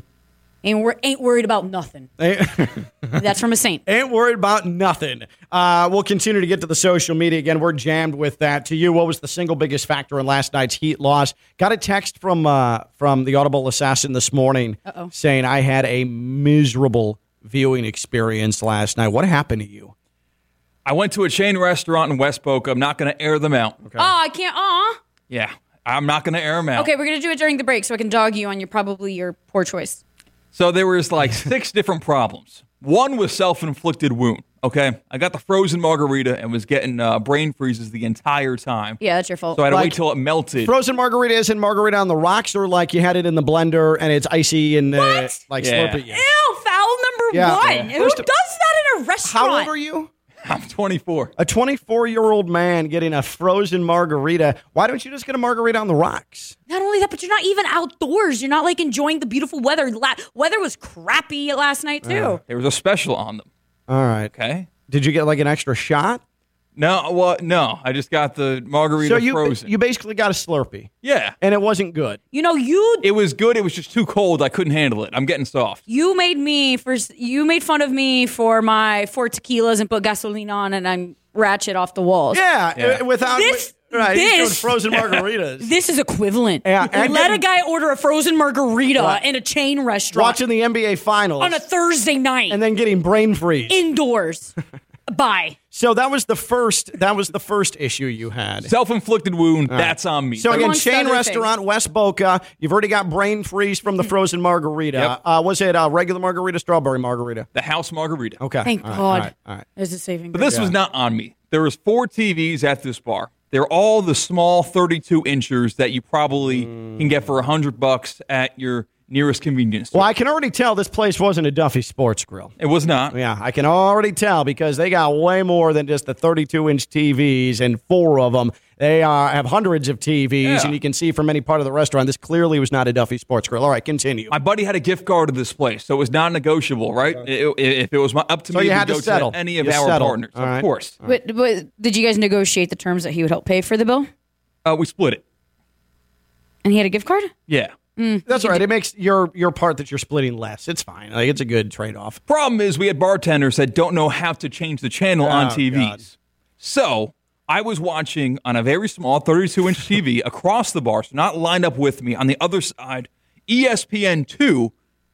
S7: ain't, wor- ain't worried about nothing. That's from a saint.
S2: Ain't worried about nothing. Uh, we'll continue to get to the social media again. We're jammed with that. To you, what was the single biggest factor in last night's Heat loss? Got a text from uh, from the Audible Assassin this morning
S7: Uh-oh.
S2: saying I had a miserable viewing experience last night. What happened to you?
S5: I went to a chain restaurant in West Boca. I'm not going to air them out.
S7: Oh, I can't. Aw.
S5: Yeah, I'm not going to air them out.
S7: Okay, we're gonna do it during the break so I can dog you on your probably your poor choice.
S5: So there was like six different problems. One was self-inflicted wound. Okay, I got the frozen margarita and was getting uh, brain freezes the entire time.
S7: Yeah, that's your fault.
S5: So I had to
S2: Like-
S5: wait till it melted.
S2: Frozen margarita isn't margarita on the rocks, or like you had it in the blender and it's icy and uh, like
S5: Yeah.
S2: Slurpee.
S7: Ew, foul number
S2: Yeah.
S7: one.
S2: Yeah.
S7: Who
S2: First
S7: does that in a restaurant?
S2: How old are you?
S5: I'm 24.
S2: A 24 year old man getting a frozen margarita. Why don't you just get a margarita on the rocks?
S7: Not only that, but you're not even outdoors. You're not like enjoying the beautiful weather. La- weather was crappy last night too.
S5: There was a special on them.
S2: All right.
S5: Okay.
S2: Did you get like an extra shot?
S5: No, well, no. I just got the margarita
S2: so you
S5: frozen.
S2: you basically got a Slurpee,
S5: yeah,
S2: and it wasn't good.
S7: You know, you
S5: it was good. It was just too cold. I couldn't handle it. I'm getting soft.
S7: you made me for you made fun of me for my four tequilas and put gasoline on, and I'm ratchet off the walls.
S2: Yeah,
S5: Yeah.
S2: uh, without
S7: This-
S2: right, he's doing
S7: this-
S2: frozen margaritas.
S7: This is equivalent.
S2: Yeah, and
S7: Let
S2: getting-
S7: a guy order a frozen margarita
S2: Right.
S7: in a chain restaurant
S2: Watching the NBA finals
S7: on a Thursday night
S2: and then getting brain freeze.
S7: indoors. Bye.
S2: so that was the first. That was the first issue you had.
S5: Self-inflicted wound. That's on me.
S2: So again,
S7: Amongst
S2: chain
S7: other
S2: restaurant West Boca. You've already got brain freeze from the mm. frozen margarita.
S5: Yep.
S2: Uh, was it a regular margarita, strawberry margarita?
S5: the house margarita.
S2: Okay.
S7: Thank
S2: All right,
S7: God.
S2: All right. All right.
S7: There's a saving.
S5: But this was not on me. There was four TVs at this bar. They're all the small 32 inchers that you probably mm. can get for a hundred bucks at your nearest convenience store.
S2: Well, I can already tell this place wasn't a Duffy Sports Grill.
S5: It was not.
S2: Yeah, I can already tell because they got way more than just the 32 inch TVs and four of them. They are, have hundreds of TVs,
S5: Yeah.
S2: and you can see from any part of the restaurant. This clearly was not a Duffy Sports Grill. All right, continue.
S5: My buddy had a gift card to this place, so it was non-negotiable, right? I- I- if it was my, up to
S2: So
S5: me
S2: you had to
S5: go
S2: settle.
S5: any of
S2: You
S5: our
S2: settled.
S5: partners,
S2: All
S5: of
S2: right.
S5: course.
S7: But, but did you guys negotiate the terms that he would help pay for the bill?
S5: Uh, we split it.
S7: And he had a gift card?
S5: Yeah. Mm.
S2: That's all right. It makes your your part that you're splitting less. It's fine. Like it's a good trade off.
S5: Problem is, we had bartenders that don't know how to change the channel on
S2: Oh,
S5: TVs.
S2: God.
S5: So I was watching on a very small 32 inch TV across the bar, so not lined up with me. On the other side, E ESPN2,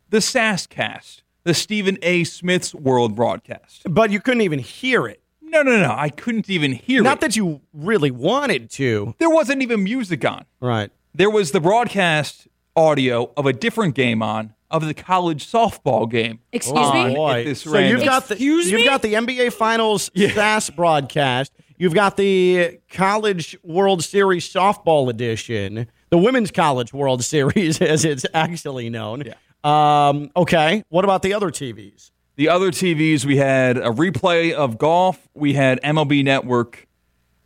S5: the SAScast, the Stephen A. Smith's World broadcast.
S2: But you couldn't even hear it.
S5: No, no, no. I couldn't even hear
S2: Not
S5: it.
S2: that you really wanted to.
S5: there wasn't even music on.
S2: Right.
S5: There was the broadcast audio of a different game on of the college softball game.
S7: Excuse
S5: on
S7: me?
S5: At this
S2: so
S5: random-
S2: you've got the
S7: Excuse
S2: you've
S7: me?
S2: got the NBA Finals SAS broadcast. You've got the College World Series softball edition, the Women's College World Series, as it's actually known.
S5: Yeah.
S2: Um, okay. What about the other TVs?
S5: The other TVs, we had a replay of golf, we had MLB Network,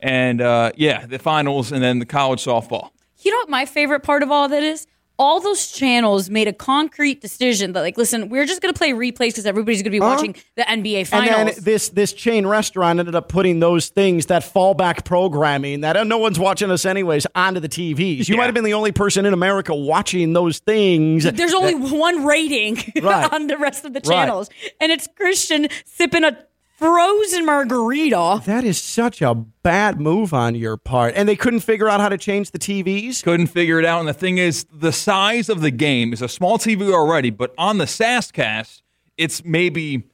S5: and uh, yeah, the finals, and then the college softball.
S7: You know what my favorite part of all that is? All those channels made a concrete decision that, like, listen, we're just going to play replays because everybody's going to be watching the NBA finals.
S2: And then this this chain restaurant ended up putting those things that fallback programming that uh, no one's watching us anyways onto the TVs. You
S5: Yeah.
S2: might have been the only person in America watching those things.
S7: There's only one rating
S2: Right.
S7: on the rest of the
S2: Right.
S7: channels, and it's Christian sipping a frozen margarita.
S2: That is such a bad move on your part. And they couldn't figure out how to change the TVs.
S5: Couldn't figure it out. And the thing is, the size of the game is a small TV already, but on the SAScast, it's maybe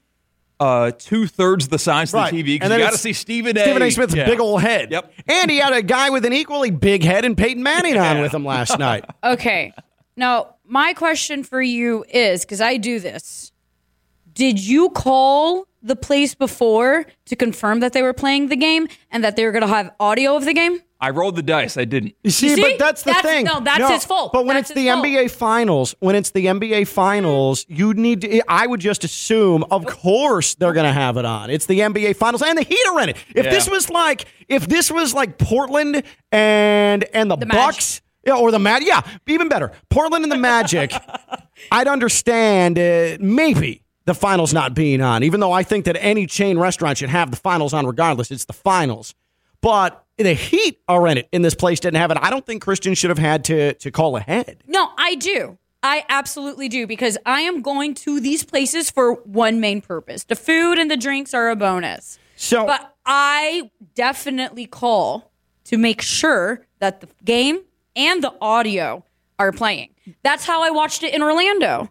S5: uh, two thirds the size
S2: Right.
S5: of the TV
S2: And then
S5: you got to see Stephen A.
S2: Stephen A. Smith's
S5: Yeah.
S2: big old head.
S5: Yep.
S2: And he had a guy with an equally big head and Peyton Manning on with him last night.
S7: Okay. Now, my question for you is because I do this. Did you call the place before to confirm that they were playing the game and that they were going to have audio of the game?
S5: I rolled the dice. I didn't.
S2: You see,
S7: see?
S2: but that's the
S7: That's-
S2: thing.
S7: no, that's his fault.
S2: But when
S7: That's
S2: it's the
S7: fault.
S2: NBA finals, when it's the NBA finals, you need to. I would just assume, of course, they're going to have it on. It's the NBA finals, and the Heat are in it. If
S5: Yeah.
S2: this was like, if this was like Portland and and the,
S7: The Mag-
S2: Bucks. Yeah, or the Mad, yeah, even better. Portland and the Magic. I'd understand uh, maybe the finals not being on, even though I think that any chain restaurant should have the finals on regardless. It's the finals. But the Heat are in it, and this place didn't have it. I don't think Christian should have had to to call ahead.
S7: No, I do. I absolutely do because I am going to these places for one main purpose. The food and the drinks are a bonus.
S2: So,
S7: But I definitely call to make sure that the game and the audio are playing. That's how I watched it in Orlando.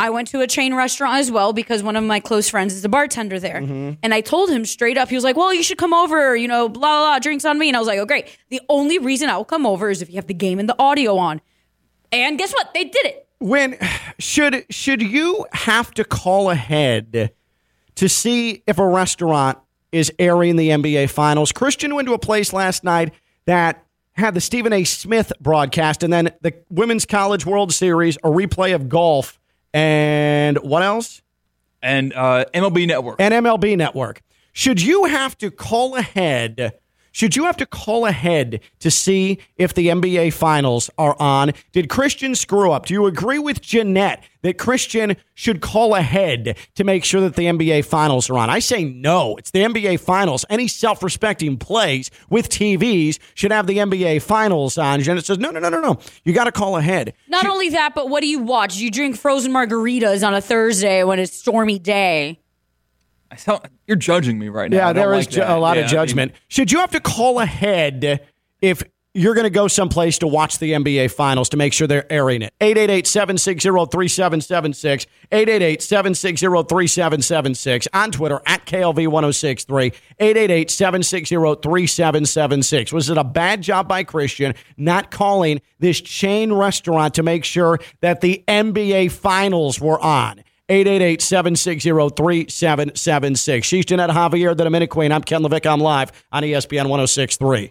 S7: I went to a chain restaurant as well because one of my close friends is a bartender there. Mm-hmm. And I told him straight up, he was like, Well, you should come over, you know, blah, blah, blah, drinks on me. And I was like, Oh, great. The only reason I'll come over is if you have the game and the audio on. And guess what? They did it.
S2: when should should you have to call ahead to see if a restaurant is airing the NBA finals? Christian went to a place last night that had the Stephen A. Smith broadcast and then the Women's College World Series, a replay of golf, and what else?
S5: And uh, MLB Network.
S2: and MLB Network. Should you have to call ahead? Should you have to call ahead to see if the NBA finals are on? Did Christian screw up? Do you agree with Jeanette that Christian should call ahead to make sure that the NBA finals are on? I say no. It's the NBA finals. Any self respecting place with TVs should have the NBA finals on. Jeanette says, no, no, no, no, no. You got to call ahead.
S7: Not only that, but what do you watch? You drink frozen margaritas on a Thursday when it's stormy day.
S5: I tell, you're judging me right now.
S2: Yeah, there is
S5: like
S2: ju- a lot
S5: Yeah,
S2: of
S5: I mean,
S2: judgment. Should you have to call ahead if you're going to go someplace to watch the NBA finals to make sure they're airing it? 888-760-3776, 888-760-3776, on Twitter at KLV1063, 888-760-3776. Was it a bad job by Christian not calling this chain restaurant to make sure that the NBA finals were on? 888-760-3776. She's Jeanette Javier, the Dominic Queen. I'm Ken LaVecchia. I'm live on ESPN 1063.